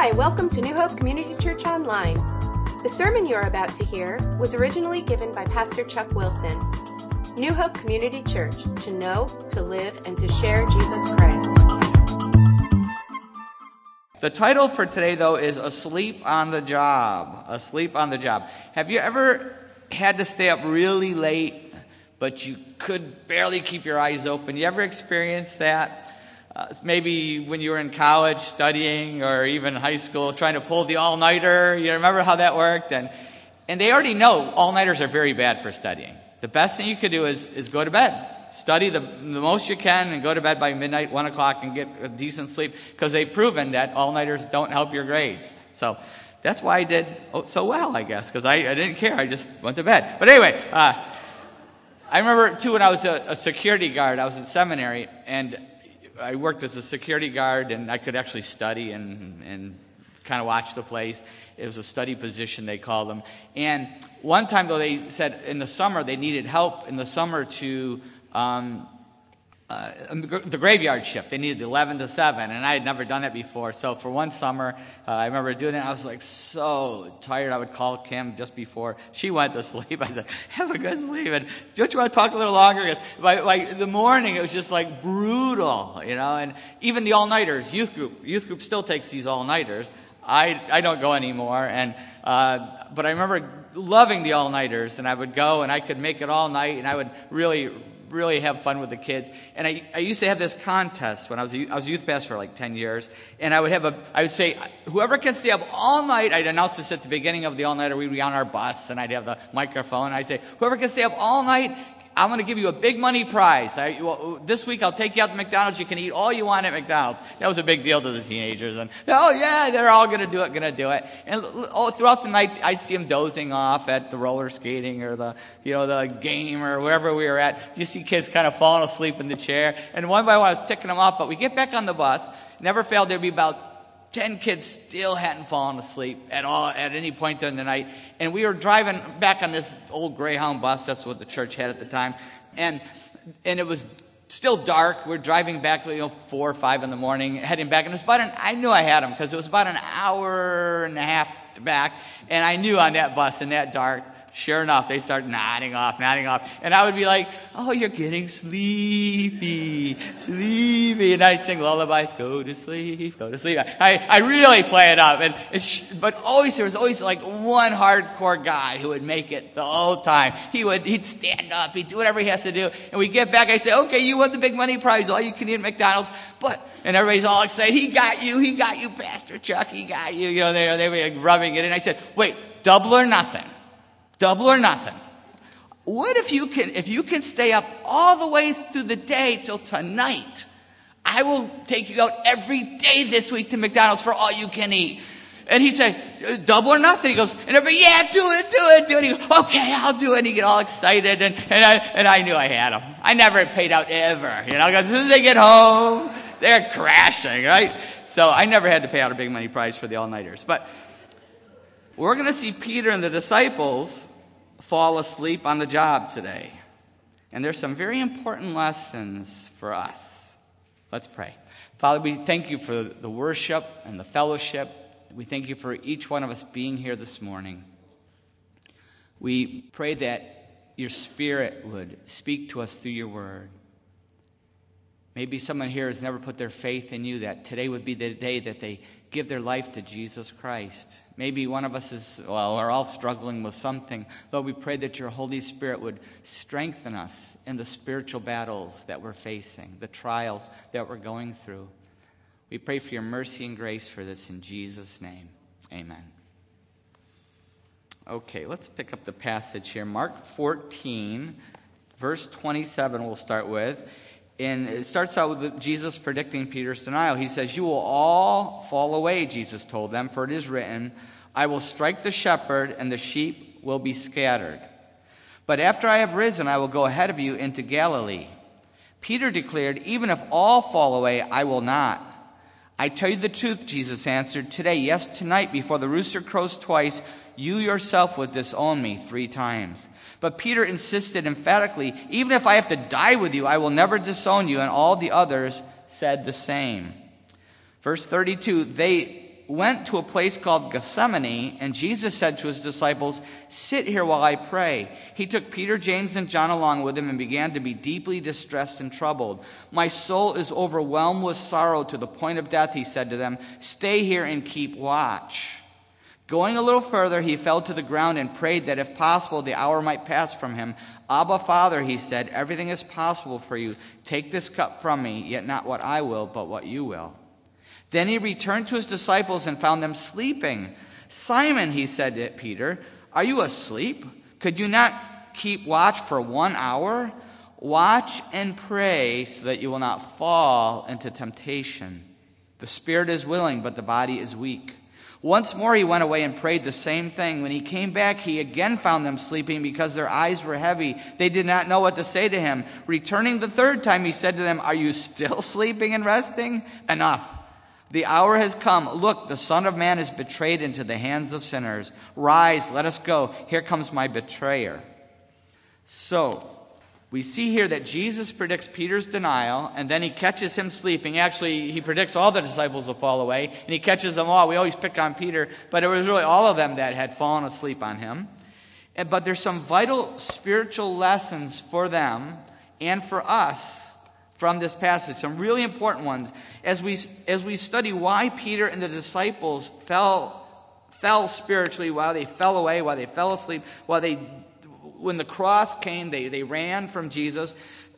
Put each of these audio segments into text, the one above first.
Hi, welcome to New Hope Community Church Online. The sermon you're about to hear was originally given by Pastor Chuck Wilson. New Hope Community Church, to know, to live, and to share Jesus Christ. The title for today, though, is Asleep on the Job. Asleep on the Job. Have you ever had to stay up really late, but you could barely keep your eyes open? You ever experienced that? Uh, maybe when you were in college studying or even high school trying to pull the all-nighter. You remember how that worked? And, and they already know all-nighters are very bad for studying. The best thing you could do is, is go to bed. Study the, the most you can and go to bed by midnight, 1 o'clock, and get a decent sleep because they've proven that all-nighters don't help your grades. So that's why I did so well, I guess, because I, I didn't care. I just went to bed. But anyway, uh, I remember, too, when I was a, a security guard, I was in seminary, and I worked as a security guard and I could actually study and, and kind of watch the place. It was a study position, they called them. And one time, though, they said in the summer they needed help in the summer to um, uh, the graveyard shift. They needed 11 to 7, and I had never done that before. So for one summer, uh, I remember doing it. I was like so tired. I would call Kim just before she went to sleep. I said, "Have a good sleep." And don't you want to talk a little longer? Because by, by the morning, it was just like brutal, you know. And even the all-nighters, youth group, youth group still takes these all-nighters. I, I don't go anymore. And, uh, but I remember loving the all-nighters and I would go and I could make it all night and I would really really have fun with the kids. And I, I used to have this contest when I was a, I was a youth pastor for like 10 years. And I would have a, I would say, whoever can stay up all night, I'd announce this at the beginning of the all nighter. We'd be on our bus and I'd have the microphone. And I'd say, whoever can stay up all night I'm going to give you a big money prize. I, well, this week I'll take you out to McDonald's. You can eat all you want at McDonald's. That was a big deal to the teenagers. And oh yeah, they're all going to do it, going to do it. And oh, throughout the night, I'd see them dozing off at the roller skating or the, you know, the game or wherever we were at. You see kids kind of falling asleep in the chair. And one by one, I was ticking them off. But we get back on the bus. Never failed. There'd be about 10 kids still hadn't fallen asleep at all at any point during the night. And we were driving back on this old Greyhound bus. That's what the church had at the time. And, and it was still dark. We're driving back, you know, four or five in the morning, heading back. And it was about an, I knew I had them because it was about an hour and a half back. And I knew on that bus in that dark, Sure enough, they start nodding off, nodding off. And I would be like, oh, you're getting sleepy, sleepy. And I'd sing lullabies, go to sleep, go to sleep. I, I really play it up. And sh- but always, there was always like one hardcore guy who would make it the whole time. He would, he'd stand up, he'd do whatever he has to do. And we get back, I say, okay, you won the big money prize, all you can eat at McDonald's. But, and everybody's all excited, he got you, he got you, Pastor Chuck, he got you. You know, they, they were like rubbing it. And I said, wait, double or nothing. Double or nothing. What if you can, if you can stay up all the way through the day till tonight? I will take you out every day this week to McDonald's for all you can eat. And he'd say, uh, double or nothing. He goes, and everybody, yeah, do it, do it, do it. He goes, okay, I'll do it. And he'd get all excited. And, and, I, and I knew I had him. I never paid out ever, you know, because as soon as they get home, they're crashing, right? So I never had to pay out a big money prize for the all-nighters. But we're going to see Peter and the disciples fall asleep on the job today. And there's some very important lessons for us. Let's pray. Father, we thank you for the worship and the fellowship. We thank you for each one of us being here this morning. We pray that your spirit would speak to us through your word. Maybe someone here has never put their faith in you, that today would be the day that they give their life to Jesus Christ. Maybe one of us is, well, we're all struggling with something. Lord, we pray that your Holy Spirit would strengthen us in the spiritual battles that we're facing, the trials that we're going through. We pray for your mercy and grace for this in Jesus' name. Amen. Okay, let's pick up the passage here. Mark 14, verse 27, we'll start with. And it starts out with Jesus predicting Peter's denial. He says, You will all fall away, Jesus told them, for it is written, I will strike the shepherd, and the sheep will be scattered. But after I have risen, I will go ahead of you into Galilee. Peter declared, Even if all fall away, I will not. I tell you the truth, Jesus answered, Today, yes, tonight, before the rooster crows twice, you yourself would disown me three times. But Peter insisted emphatically, Even if I have to die with you, I will never disown you. And all the others said the same. Verse 32 They went to a place called Gethsemane, and Jesus said to his disciples, Sit here while I pray. He took Peter, James, and John along with him and began to be deeply distressed and troubled. My soul is overwhelmed with sorrow to the point of death, he said to them. Stay here and keep watch. Going a little further, he fell to the ground and prayed that if possible the hour might pass from him. Abba, Father, he said, everything is possible for you. Take this cup from me, yet not what I will, but what you will. Then he returned to his disciples and found them sleeping. Simon, he said to Peter, are you asleep? Could you not keep watch for one hour? Watch and pray so that you will not fall into temptation. The spirit is willing, but the body is weak. Once more he went away and prayed the same thing. When he came back, he again found them sleeping because their eyes were heavy. They did not know what to say to him. Returning the third time, he said to them, Are you still sleeping and resting? Enough. The hour has come. Look, the Son of Man is betrayed into the hands of sinners. Rise, let us go. Here comes my betrayer. So, we see here that Jesus predicts Peter's denial, and then he catches him sleeping. Actually, he predicts all the disciples will fall away, and he catches them all. We always pick on Peter, but it was really all of them that had fallen asleep on him. But there's some vital spiritual lessons for them and for us from this passage, some really important ones. As we, as we study why Peter and the disciples fell, fell spiritually, why they fell away, why they fell asleep, why they when the cross came, they, they ran from Jesus.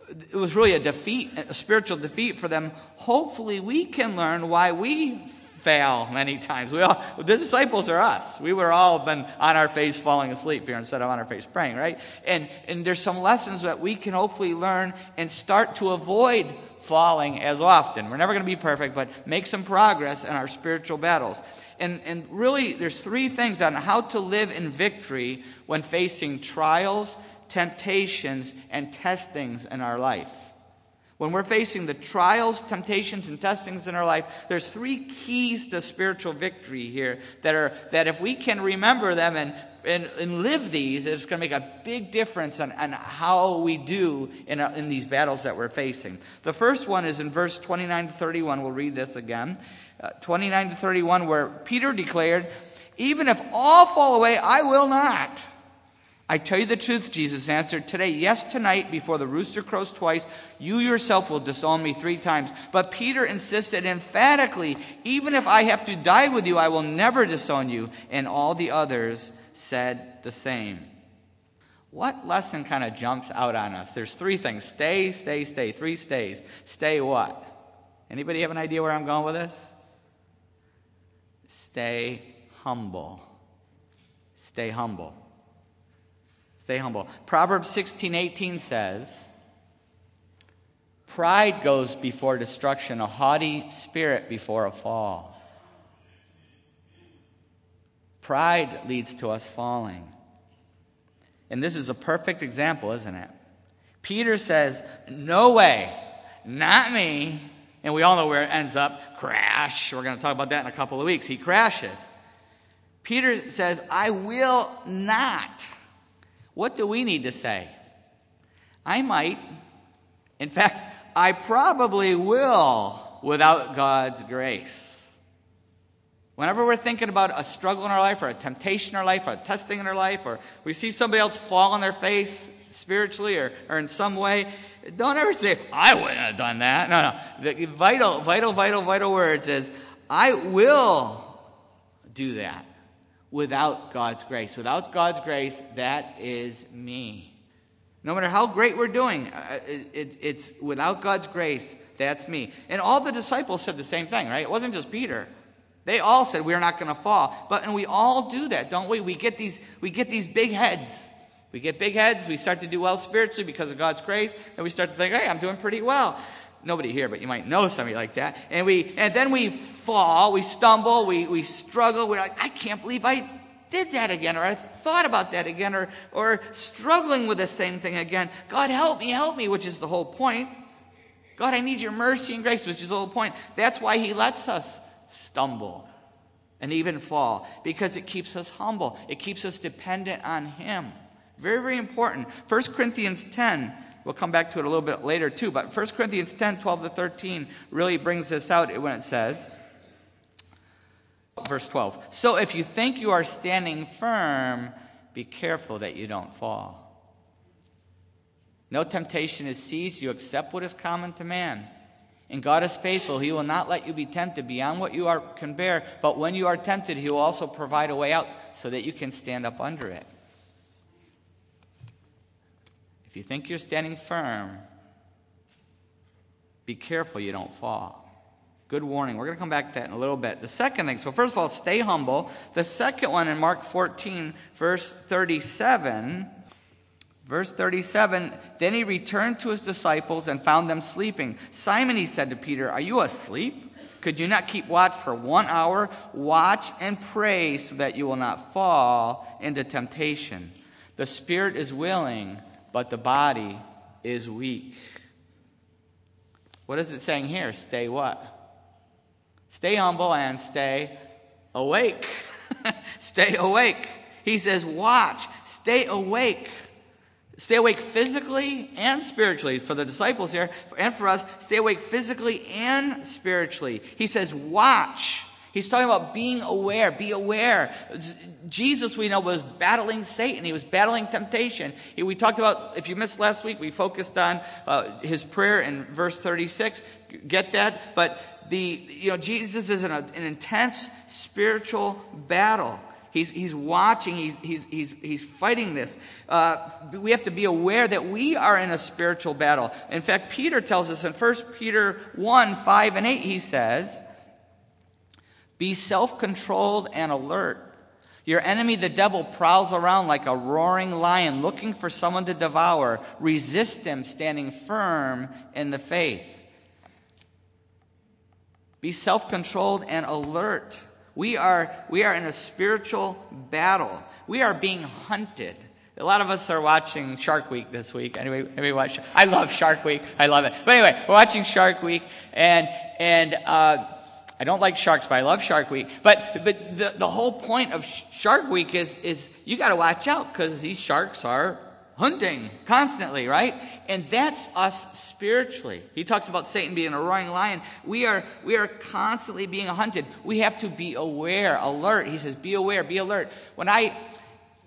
It was really a defeat, a spiritual defeat for them. Hopefully, we can learn why we fail many times. We all, the disciples are us. We were all been on our face falling asleep here instead of on our face praying, right? And, and there's some lessons that we can hopefully learn and start to avoid falling as often. We're never going to be perfect, but make some progress in our spiritual battles. And, and really, there's three things on how to live in victory when facing trials, temptations, and testings in our life. When we're facing the trials, temptations, and testings in our life, there's three keys to spiritual victory here that are that if we can remember them and and, and live these, it's going to make a big difference on, on how we do in, in these battles that we're facing. The first one is in verse 29 to 31. We'll read this again. Uh, 29 to 31, where Peter declared, Even if all fall away, I will not. I tell you the truth, Jesus answered, today, yes, tonight, before the rooster crows twice, you yourself will disown me three times. But Peter insisted emphatically, even if I have to die with you, I will never disown you. And all the others said the same. What lesson kind of jumps out on us? There's three things stay, stay, stay. Three stays. Stay what? Anybody have an idea where I'm going with this? Stay humble. Stay humble. Stay humble. Proverbs 16 18 says, Pride goes before destruction, a haughty spirit before a fall. Pride leads to us falling. And this is a perfect example, isn't it? Peter says, No way, not me. And we all know where it ends up crash. We're going to talk about that in a couple of weeks. He crashes. Peter says, I will not. What do we need to say? I might. In fact, I probably will without God's grace. Whenever we're thinking about a struggle in our life, or a temptation in our life, or a testing in our life, or we see somebody else fall on their face spiritually or, or in some way, don't ever say, I wouldn't have done that. No, no. The vital, vital, vital, vital words is, I will do that without God's grace. Without God's grace, that is me. No matter how great we're doing, uh, it, it, it's without God's grace, that's me. And all the disciples said the same thing, right? It wasn't just Peter. They all said we're not going to fall. But and we all do that, don't we? We get these we get these big heads. We get big heads, we start to do well spiritually because of God's grace, and we start to think, "Hey, I'm doing pretty well." Nobody here, but you might know somebody like that. And we and then we fall, we stumble, we, we struggle. We're like, I can't believe I did that again, or I thought about that again, or or struggling with the same thing again. God help me, help me, which is the whole point. God, I need your mercy and grace, which is the whole point. That's why He lets us stumble and even fall, because it keeps us humble. It keeps us dependent on Him. Very, very important. 1 Corinthians 10 We'll come back to it a little bit later too, but 1 Corinthians 10 12 to 13 really brings this out when it says, verse 12. So if you think you are standing firm, be careful that you don't fall. No temptation has seized you except what is common to man. And God is faithful. He will not let you be tempted beyond what you are, can bear. But when you are tempted, He will also provide a way out so that you can stand up under it. If you think you're standing firm, be careful you don't fall. Good warning. We're going to come back to that in a little bit. The second thing, so first of all, stay humble. The second one in Mark 14, verse 37 Verse 37 Then he returned to his disciples and found them sleeping. Simon, he said to Peter, Are you asleep? Could you not keep watch for one hour? Watch and pray so that you will not fall into temptation. The spirit is willing, but the body is weak. What is it saying here? Stay what? Stay humble and stay awake. stay awake. He says, Watch, stay awake. Stay awake physically and spiritually. For the disciples here, and for us, stay awake physically and spiritually. He says, watch. He's talking about being aware. Be aware. Jesus, we know, was battling Satan. He was battling temptation. He, we talked about, if you missed last week, we focused on uh, his prayer in verse 36. Get that? But the, you know, Jesus is in a, an intense spiritual battle. He's, he's watching, he's, he's, he's, he's fighting this. Uh, we have to be aware that we are in a spiritual battle. In fact, Peter tells us in 1 Peter 1 5 and 8, he says, Be self controlled and alert. Your enemy, the devil, prowls around like a roaring lion looking for someone to devour. Resist him, standing firm in the faith. Be self controlled and alert. We are, we are in a spiritual battle. We are being hunted. A lot of us are watching Shark Week this week. Anyway, anyway watch. I love Shark Week. I love it. But anyway, we're watching Shark Week, and and uh, I don't like sharks, but I love Shark Week. But but the, the whole point of Shark Week is is you got to watch out because these sharks are hunting constantly, right? And that's us spiritually. He talks about Satan being a roaring lion. We are, we are constantly being hunted. We have to be aware, alert. He says, be aware, be alert. When I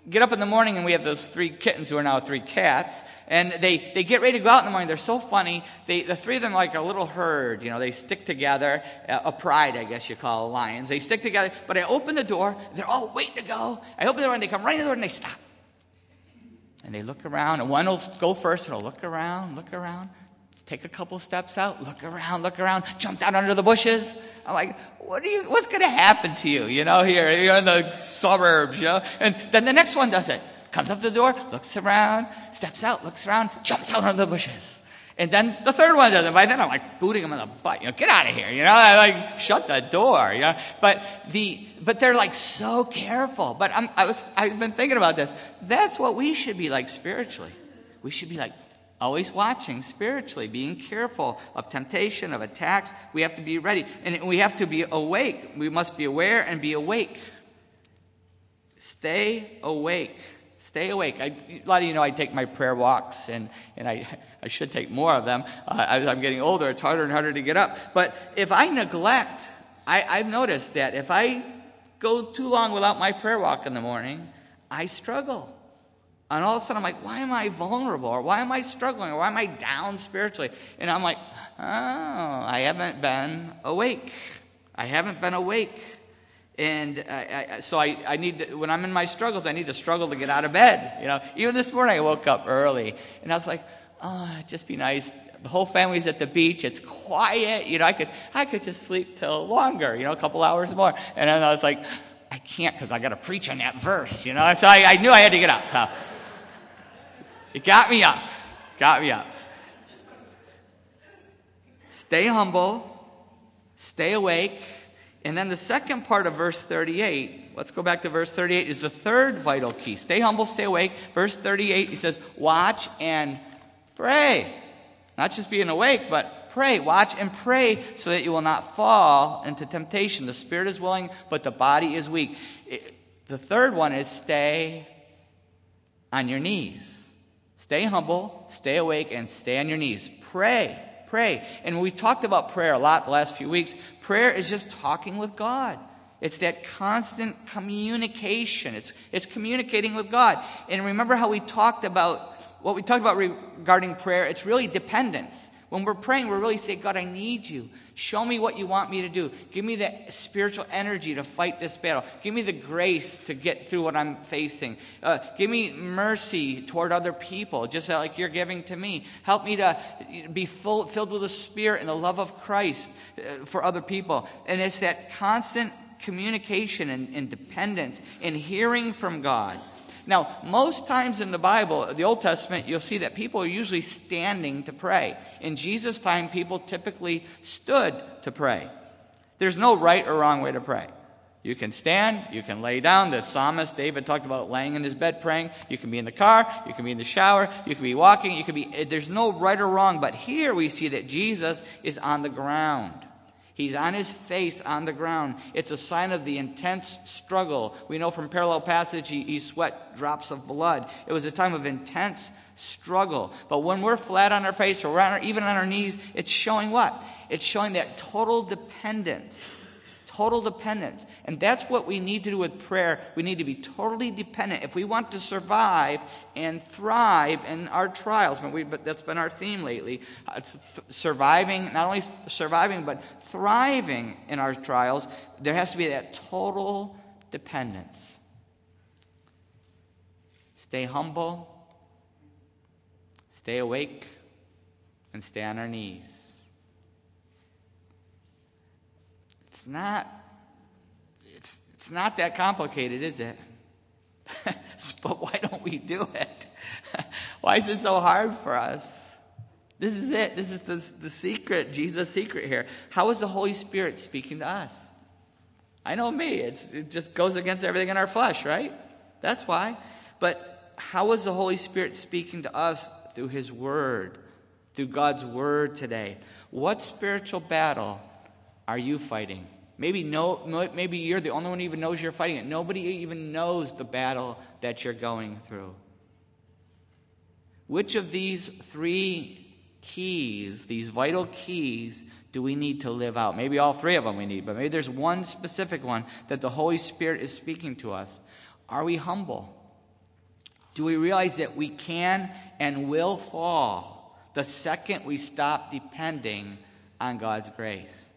get up in the morning and we have those three kittens who are now three cats, and they, they get ready to go out in the morning. They're so funny. They, the three of them are like a little herd. You know, they stick together, uh, a pride, I guess you call lions. They stick together, but I open the door, they're all waiting to go. I open the door and they come right in the door and they stop. And they look around, and one will go first and will look around, look around, take a couple steps out, look around, look around, jump down under the bushes. I'm like, what are you, what's going to happen to you, you know, here, you're in the suburbs, you know? And then the next one does it. Comes up to the door, looks around, steps out, looks around, jumps out under the bushes. And then the third one does it. By then I'm like booting him in the butt. You know, get out of here. You know, I like shut the door. You know, but the but they're like so careful. But I'm, I was I've been thinking about this. That's what we should be like spiritually. We should be like always watching spiritually, being careful of temptation, of attacks. We have to be ready, and we have to be awake. We must be aware and be awake. Stay awake. Stay awake. I, a lot of you know I take my prayer walks, and, and I, I should take more of them. Uh, as I'm getting older, it's harder and harder to get up. But if I neglect, I, I've noticed that if I go too long without my prayer walk in the morning, I struggle. And all of a sudden, I'm like, why am I vulnerable? Or why am I struggling? Or why am I down spiritually? And I'm like, oh, I haven't been awake. I haven't been awake. And I, I, so I, I need to, when I'm in my struggles, I need to struggle to get out of bed. You know, even this morning I woke up early and I was like, oh, just be nice. The whole family's at the beach. It's quiet. You know, I could, I could just sleep till longer, you know, a couple hours more. And then I was like, I can't because I got to preach on that verse, you know. So I, I knew I had to get up. So it got me up. Got me up. Stay humble. Stay awake and then the second part of verse 38, let's go back to verse 38, is the third vital key. Stay humble, stay awake. Verse 38, he says, watch and pray. Not just being awake, but pray. Watch and pray so that you will not fall into temptation. The spirit is willing, but the body is weak. the third one is stay on your knees. Stay humble, stay awake, and stay on your knees. Pray pray. And we talked about prayer a lot the last few weeks. Prayer is just talking with God. It's that constant communication. It's, it's communicating with God. And remember how we talked about what we talked about regarding prayer? It's really dependence. When we're praying, we're really saying, God, I need you. Show me what you want me to do. Give me the spiritual energy to fight this battle. Give me the grace to get through what I'm facing. Uh, give me mercy toward other people, just like you're giving to me. Help me to be full, filled with the Spirit and the love of Christ uh, for other people. And it's that constant communication and, and dependence and hearing from God. Now, most times in the Bible, the Old Testament, you'll see that people are usually standing to pray. In Jesus' time, people typically stood to pray. There's no right or wrong way to pray. You can stand, you can lay down. The psalmist David talked about laying in his bed praying. You can be in the car, you can be in the shower, you can be walking, you can be there's no right or wrong, but here we see that Jesus is on the ground. He's on his face on the ground. It's a sign of the intense struggle. We know from parallel passage he, he sweat drops of blood. It was a time of intense struggle. But when we're flat on our face or on our, even on our knees, it's showing what? It's showing that total dependence Total dependence. And that's what we need to do with prayer. We need to be totally dependent. If we want to survive and thrive in our trials, but, that's been our theme lately uh, surviving, not only surviving, but thriving in our trials, there has to be that total dependence. Stay humble, stay awake, and stay on our knees. It's not, it's, it's not that complicated, is it? but why don't we do it? why is it so hard for us? This is it. This is the, the secret, Jesus' secret here. How is the Holy Spirit speaking to us? I know me. It's, it just goes against everything in our flesh, right? That's why. But how is the Holy Spirit speaking to us through His Word, through God's Word today? What spiritual battle are you fighting? Maybe, no, maybe you're the only one who even knows you're fighting it. Nobody even knows the battle that you're going through. Which of these three keys, these vital keys, do we need to live out? Maybe all three of them we need, but maybe there's one specific one that the Holy Spirit is speaking to us. Are we humble? Do we realize that we can and will fall the second we stop depending on God's grace?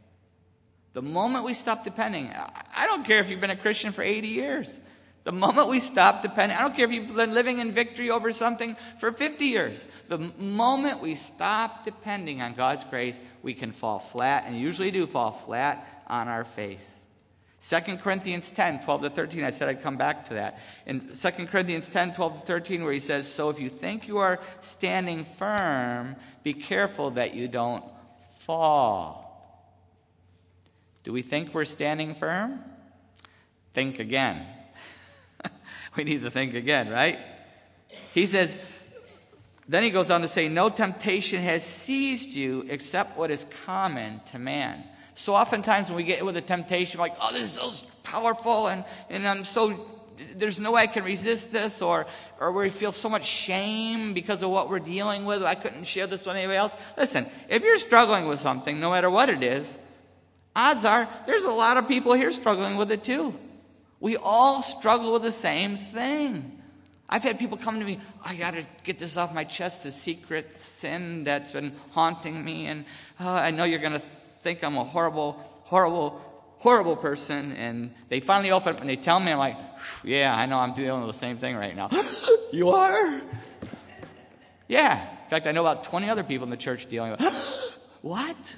The moment we stop depending, I don't care if you've been a Christian for 80 years. The moment we stop depending, I don't care if you've been living in victory over something for 50 years. The moment we stop depending on God's grace, we can fall flat, and usually do fall flat on our face. 2 Corinthians 10, 12 to 13, I said I'd come back to that. In 2 Corinthians 10, 12 to 13, where he says, So if you think you are standing firm, be careful that you don't fall. Do we think we're standing firm? Think again. we need to think again, right? He says, then he goes on to say, No temptation has seized you except what is common to man. So oftentimes when we get with a temptation, like, oh, this is so powerful and, and I'm so, there's no way I can resist this, or, or we feel so much shame because of what we're dealing with. I couldn't share this with anybody else. Listen, if you're struggling with something, no matter what it is, odds are there's a lot of people here struggling with it too. We all struggle with the same thing. I've had people come to me, I got to get this off my chest, a secret sin that's been haunting me. And uh, I know you're going to think I'm a horrible, horrible, horrible person. And they finally open up and they tell me, I'm like, yeah, I know I'm dealing with the same thing right now. you are? Yeah. In fact, I know about 20 other people in the church dealing with What?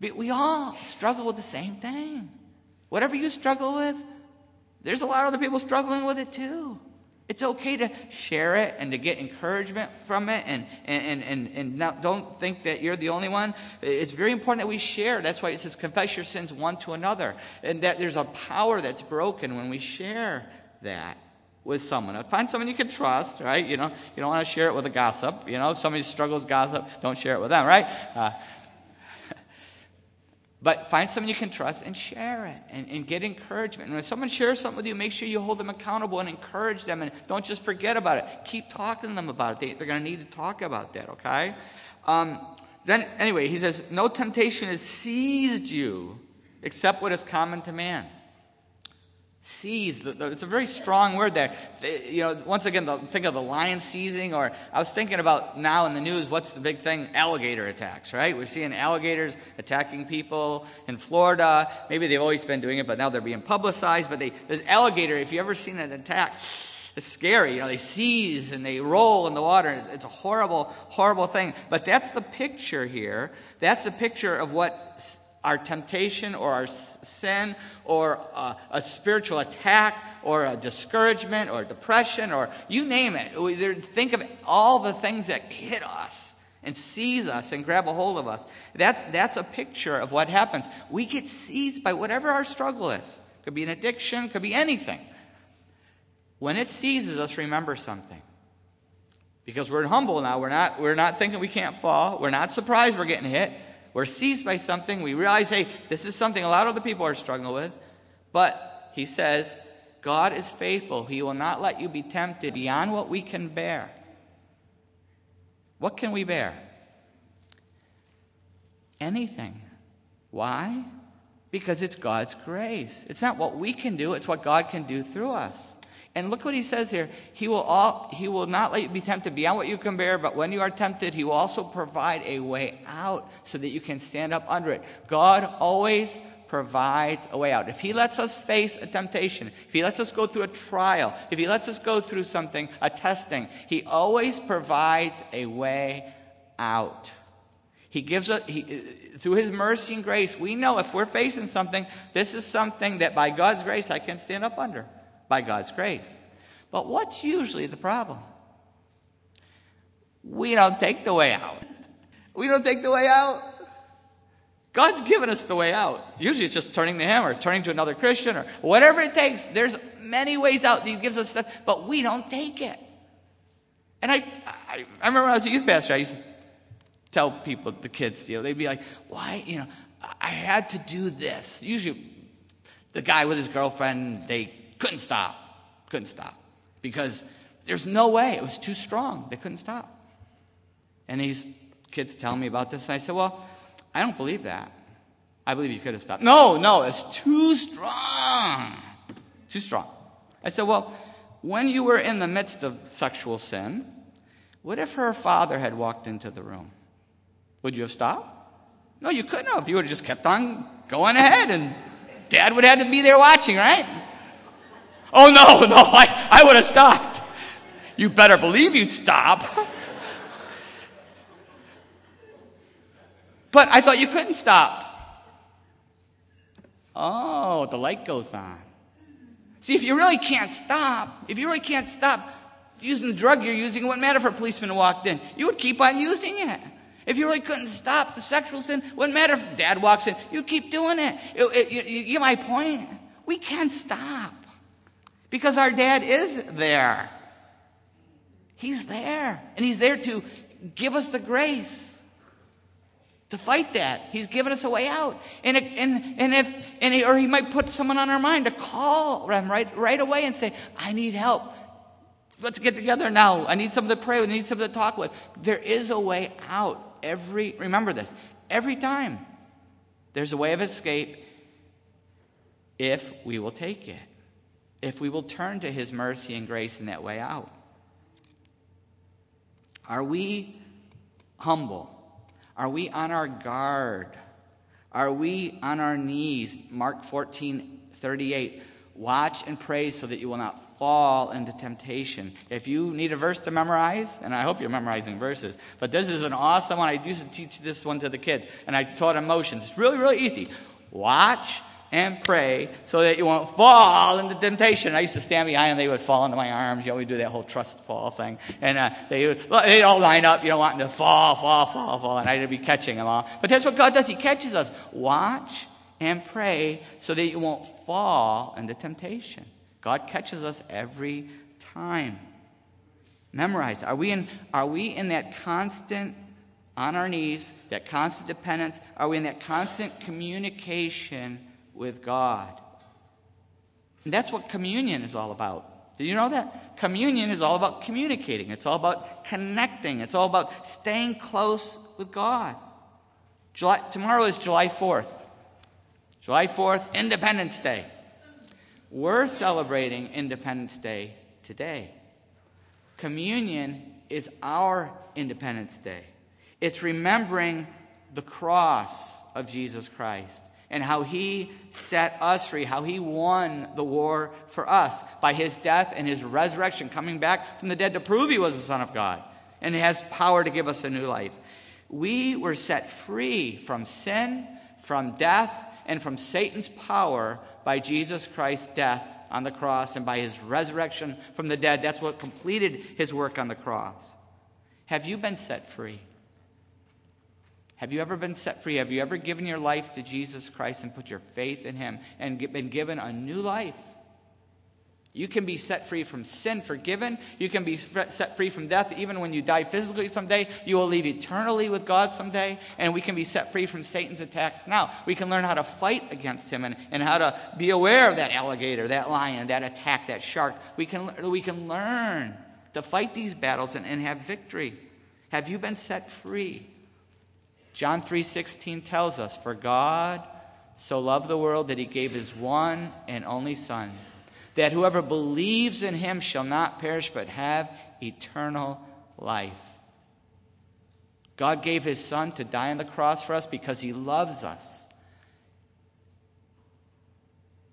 We all struggle with the same thing. Whatever you struggle with, there's a lot of other people struggling with it too. It's okay to share it and to get encouragement from it and, and, and, and not, don't think that you're the only one. It's very important that we share. That's why it says confess your sins one to another. And that there's a power that's broken when we share that with someone. Find someone you can trust, right? You know, you don't want to share it with a gossip. You know, somebody struggles gossip, don't share it with them, right? Uh, but find someone you can trust and share it and, and, get encouragement. And when someone shares something with you, make sure you hold them accountable and encourage them and don't just forget about it. Keep talking to them about it. They, are going to need to talk about that, okay? Um, then, anyway, he says, No temptation has seized you except what is common to man. Seize, it's a very strong word there. You know, once again, think of the lion seizing, or I was thinking about now in the news, what's the big thing? Alligator attacks, right? We're seeing alligators attacking people in Florida. Maybe they've always been doing it, but now they're being publicized. But they, this alligator, if you ever seen an attack, it's scary. You know, they seize and they roll in the water. It's a horrible, horrible thing. But that's the picture here. That's the picture of what our temptation or our sin or a, a spiritual attack or a discouragement or depression or you name it. Think of all the things that hit us and seize us and grab a hold of us. That's, that's a picture of what happens. We get seized by whatever our struggle is. Could be an addiction, could be anything. When it seizes us, remember something. Because we're humble now. We're not, we're not thinking we can't fall. We're not surprised we're getting hit. We're seized by something. We realize, hey, this is something a lot of other people are struggling with. But he says, God is faithful. He will not let you be tempted beyond what we can bear. What can we bear? Anything. Why? Because it's God's grace. It's not what we can do, it's what God can do through us. And look what he says here. He will, all, he will not let you be tempted beyond what you can bear, but when you are tempted, he will also provide a way out so that you can stand up under it. God always provides a way out. If he lets us face a temptation, if he lets us go through a trial, if he lets us go through something, a testing, he always provides a way out. He gives us, through his mercy and grace, we know if we're facing something, this is something that by God's grace I can stand up under by God's grace. But what's usually the problem? We don't take the way out. We don't take the way out. God's given us the way out. Usually it's just turning to Him or turning to another Christian or whatever it takes. There's many ways out that He gives us stuff, but we don't take it. And I, I, I remember when I was a youth pastor, I used to tell people, the kids, you know, they'd be like, why, you know, I had to do this. Usually the guy with his girlfriend, they couldn't stop. Couldn't stop. Because there's no way. It was too strong. They couldn't stop. And these kids tell me about this. And I said, Well, I don't believe that. I believe you could have stopped. No, no, it's too strong. Too strong. I said, Well, when you were in the midst of sexual sin, what if her father had walked into the room? Would you have stopped? No, you couldn't have. You would have just kept on going ahead, and dad would have to be there watching, right? Oh, no, no, I, I would have stopped. You better believe you'd stop. but I thought you couldn't stop. Oh, the light goes on. See, if you really can't stop, if you really can't stop using the drug you're using, it wouldn't matter if a policeman walked in. You would keep on using it. If you really couldn't stop the sexual sin, wouldn't matter if dad walks in. You'd keep doing it. it, it you, you get my point? We can't stop. Because our dad is there. He's there. And he's there to give us the grace to fight that. He's given us a way out. And, and, and if, and or he might put someone on our mind to call them right, right away and say, I need help. Let's get together now. I need someone to pray with. I need someone to talk with. There is a way out. Every, remember this, every time there's a way of escape if we will take it if we will turn to His mercy and grace in that way out. Are we humble? Are we on our guard? Are we on our knees? Mark 14 38. Watch and pray so that you will not fall into temptation. If you need a verse to memorize, and I hope you're memorizing verses, but this is an awesome one. I used to teach this one to the kids, and I taught emotions. It's really, really easy. Watch and pray so that you won't fall into temptation. I used to stand behind and they would fall into my arms. You know, we do that whole trust fall thing. And uh, they would, they'd all line up, you know, wanting to fall, fall, fall, fall. And I'd be catching them all. But that's what God does. He catches us. Watch and pray so that you won't fall into temptation. God catches us every time. Memorize. Are we in, are we in that constant on our knees, that constant dependence? Are we in that constant communication with God. And that's what communion is all about. Do you know that? Communion is all about communicating, it's all about connecting, it's all about staying close with God. July, tomorrow is July 4th. July 4th, Independence Day. We're celebrating Independence Day today. Communion is our Independence Day. It's remembering the cross of Jesus Christ and how he set us free, how he won the war for us by his death and his resurrection, coming back from the dead to prove he was the Son of God and has power to give us a new life. We were set free from sin, from death, and from Satan's power by Jesus Christ's death on the cross and by his resurrection from the dead. That's what completed his work on the cross. Have you been set free? Have you ever been set free? Have you ever given your life to Jesus Christ and put your faith in Him and been given a new life? You can be set free from sin, forgiven. You can be set free from death. Even when you die physically someday, you will live eternally with God someday. And we can be set free from Satan's attacks now. We can learn how to fight against him and, and how to be aware of that alligator, that lion, that attack, that shark. We can, we can learn to fight these battles and, and have victory. Have you been set free? John 3:16 tells us, "For God so loved the world that he gave his one and only son, that whoever believes in him shall not perish but have eternal life." God gave his son to die on the cross for us because he loves us.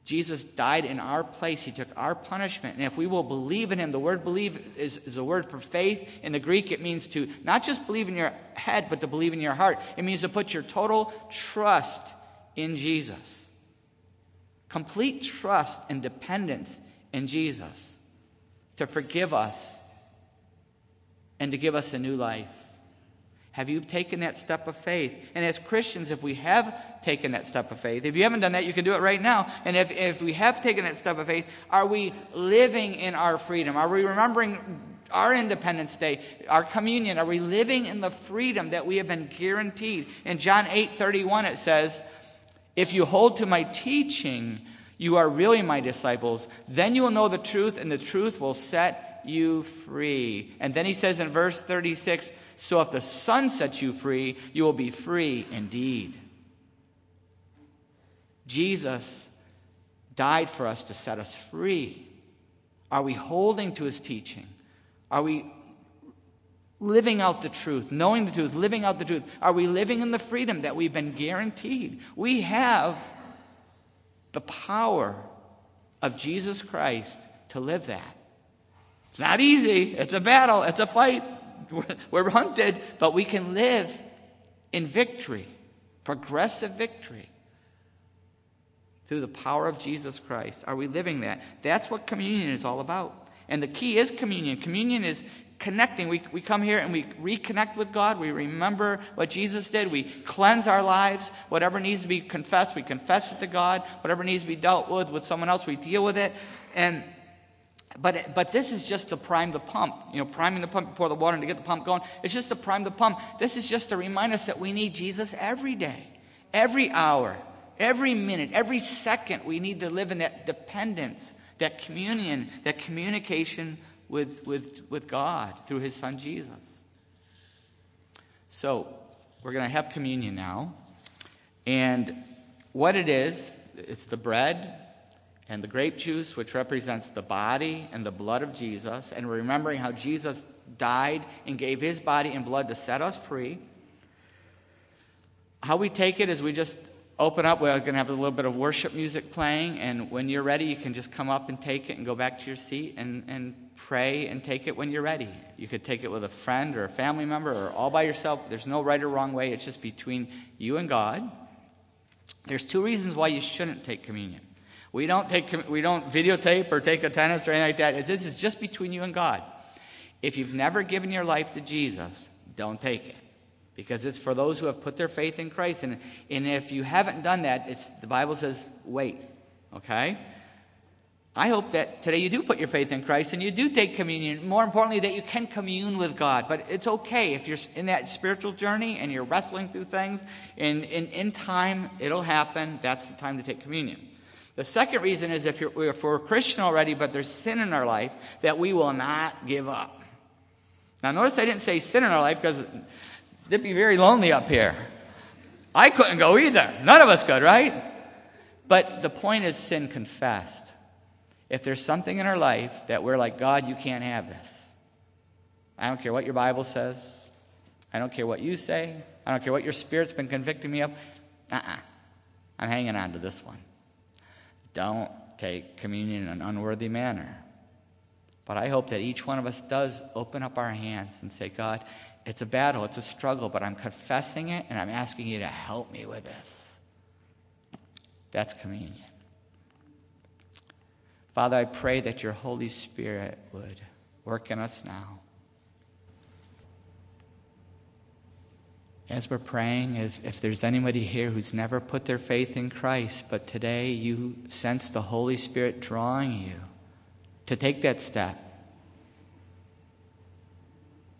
Jesus died in our place. He took our punishment. And if we will believe in him, the word believe is, is a word for faith. In the Greek, it means to not just believe in your head, but to believe in your heart. It means to put your total trust in Jesus. Complete trust and dependence in Jesus to forgive us and to give us a new life. Have you taken that step of faith? And as Christians, if we have taken that step of faith, if you haven't done that, you can do it right now. And if, if we have taken that step of faith, are we living in our freedom? Are we remembering our Independence Day, our communion? Are we living in the freedom that we have been guaranteed? In John 8 31, it says, If you hold to my teaching, you are really my disciples. Then you will know the truth, and the truth will set you free. And then he says in verse 36 so if the Son sets you free, you will be free indeed. Jesus died for us to set us free. Are we holding to his teaching? Are we living out the truth, knowing the truth, living out the truth? Are we living in the freedom that we've been guaranteed? We have the power of Jesus Christ to live that. It's not easy, it's a battle, it's a fight. We're hunted, but we can live in victory, progressive victory through the power of Jesus Christ. Are we living that? That's what communion is all about. And the key is communion. Communion is connecting. We, we come here and we reconnect with God. We remember what Jesus did. We cleanse our lives. Whatever needs to be confessed, we confess it to God. Whatever needs to be dealt with with someone else, we deal with it. And but, but this is just to prime the pump. You know, priming the pump, to pour the water and to get the pump going. It's just to prime the pump. This is just to remind us that we need Jesus every day, every hour, every minute, every second. We need to live in that dependence, that communion, that communication with, with, with God through his son Jesus. So, we're going to have communion now. And what it is, it's the bread and the grape juice, which represents the body and the blood of Jesus, and remembering how Jesus died and gave his body and blood to set us free. How we take it is we just open up. We're going to have a little bit of worship music playing, and when you're ready, you can just come up and take it and go back to your seat and, and pray and take it when you're ready. You could take it with a friend or a family member or all by yourself. There's no right or wrong way, it's just between you and God. There's two reasons why you shouldn't take communion. We don't, take, we don't videotape or take attendance or anything like that. This is just between you and God. If you've never given your life to Jesus, don't take it because it's for those who have put their faith in Christ. And, and if you haven't done that, it's, the Bible says, wait, okay? I hope that today you do put your faith in Christ and you do take communion. More importantly, that you can commune with God. But it's okay if you're in that spiritual journey and you're wrestling through things. And in time, it'll happen. That's the time to take communion. The second reason is if, if we're Christian already, but there's sin in our life, that we will not give up. Now, notice I didn't say sin in our life because it'd be very lonely up here. I couldn't go either. None of us could, right? But the point is sin confessed. If there's something in our life that we're like, God, you can't have this. I don't care what your Bible says. I don't care what you say. I don't care what your spirit's been convicting me of. Uh uh-uh. uh. i am hanging on to this one. Don't take communion in an unworthy manner. But I hope that each one of us does open up our hands and say, God, it's a battle, it's a struggle, but I'm confessing it and I'm asking you to help me with this. That's communion. Father, I pray that your Holy Spirit would work in us now. As we're praying, if, if there's anybody here who's never put their faith in Christ, but today you sense the Holy Spirit drawing you to take that step,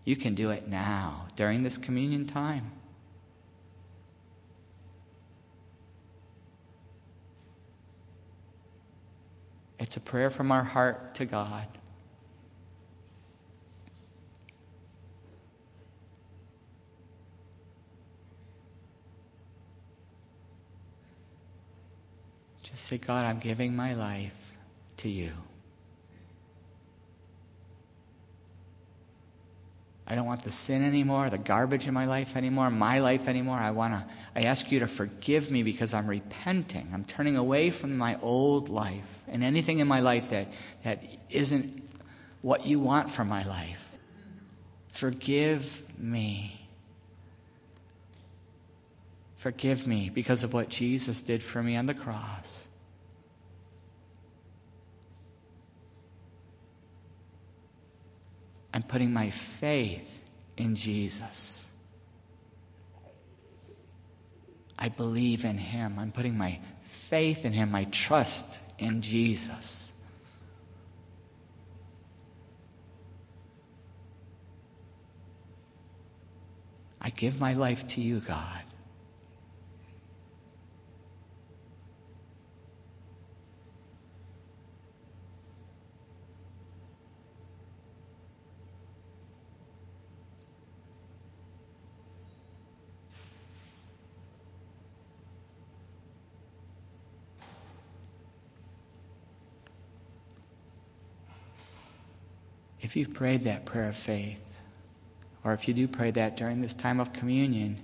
you can do it now during this communion time. It's a prayer from our heart to God. Just say, God, I'm giving my life to you. I don't want the sin anymore, the garbage in my life anymore, my life anymore. I want to I ask you to forgive me because I'm repenting. I'm turning away from my old life and anything in my life that that isn't what you want for my life. Forgive me. Forgive me because of what Jesus did for me on the cross. I'm putting my faith in Jesus. I believe in Him. I'm putting my faith in Him, my trust in Jesus. I give my life to you, God. If you've prayed that prayer of faith, or if you do pray that during this time of communion,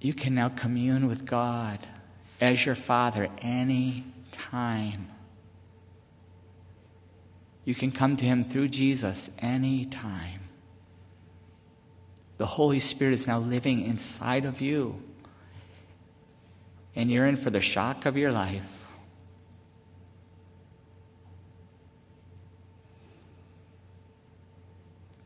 you can now commune with God as your Father any time. You can come to Him through Jesus any time. The Holy Spirit is now living inside of you, and you're in for the shock of your life.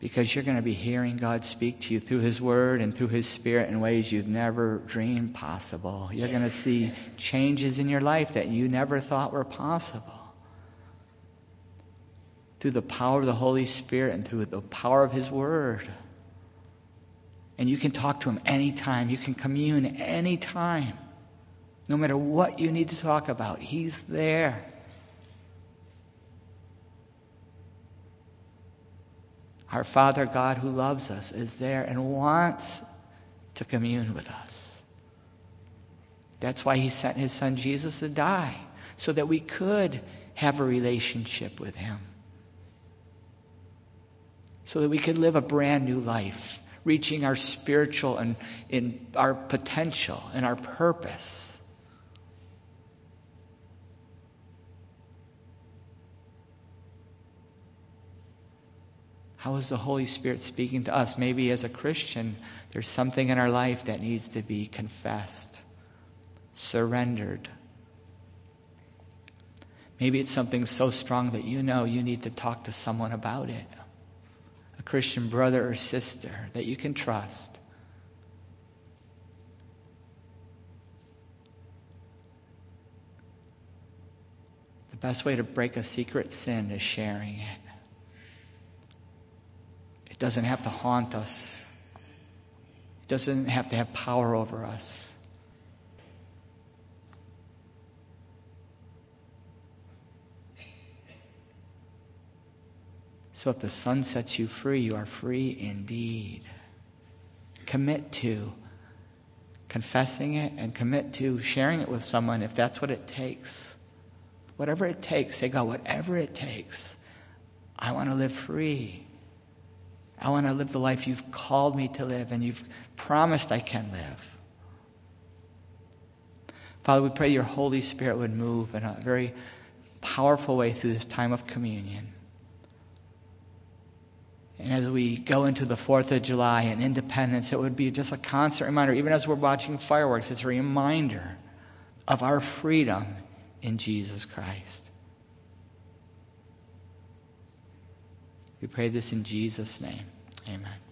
Because you're going to be hearing God speak to you through His Word and through His Spirit in ways you've never dreamed possible. You're going to see changes in your life that you never thought were possible. Through the power of the Holy Spirit and through the power of His Word. And you can talk to Him anytime, you can commune anytime. No matter what you need to talk about, He's there. Our Father God who loves us is there and wants to commune with us. That's why he sent his son Jesus to die, so that we could have a relationship with him. So that we could live a brand new life, reaching our spiritual and in our potential and our purpose. How is the Holy Spirit speaking to us? Maybe as a Christian, there's something in our life that needs to be confessed, surrendered. Maybe it's something so strong that you know you need to talk to someone about it a Christian brother or sister that you can trust. The best way to break a secret sin is sharing it doesn't have to haunt us, it doesn't have to have power over us. So if the son sets you free, you are free indeed. Commit to confessing it and commit to sharing it with someone if that's what it takes. Whatever it takes, say, God, whatever it takes, I want to live free. I want to live the life you've called me to live and you've promised I can live. Father, we pray your Holy Spirit would move in a very powerful way through this time of communion. And as we go into the 4th of July and Independence, it would be just a constant reminder, even as we're watching fireworks, it's a reminder of our freedom in Jesus Christ. We pray this in Jesus' name. Amen.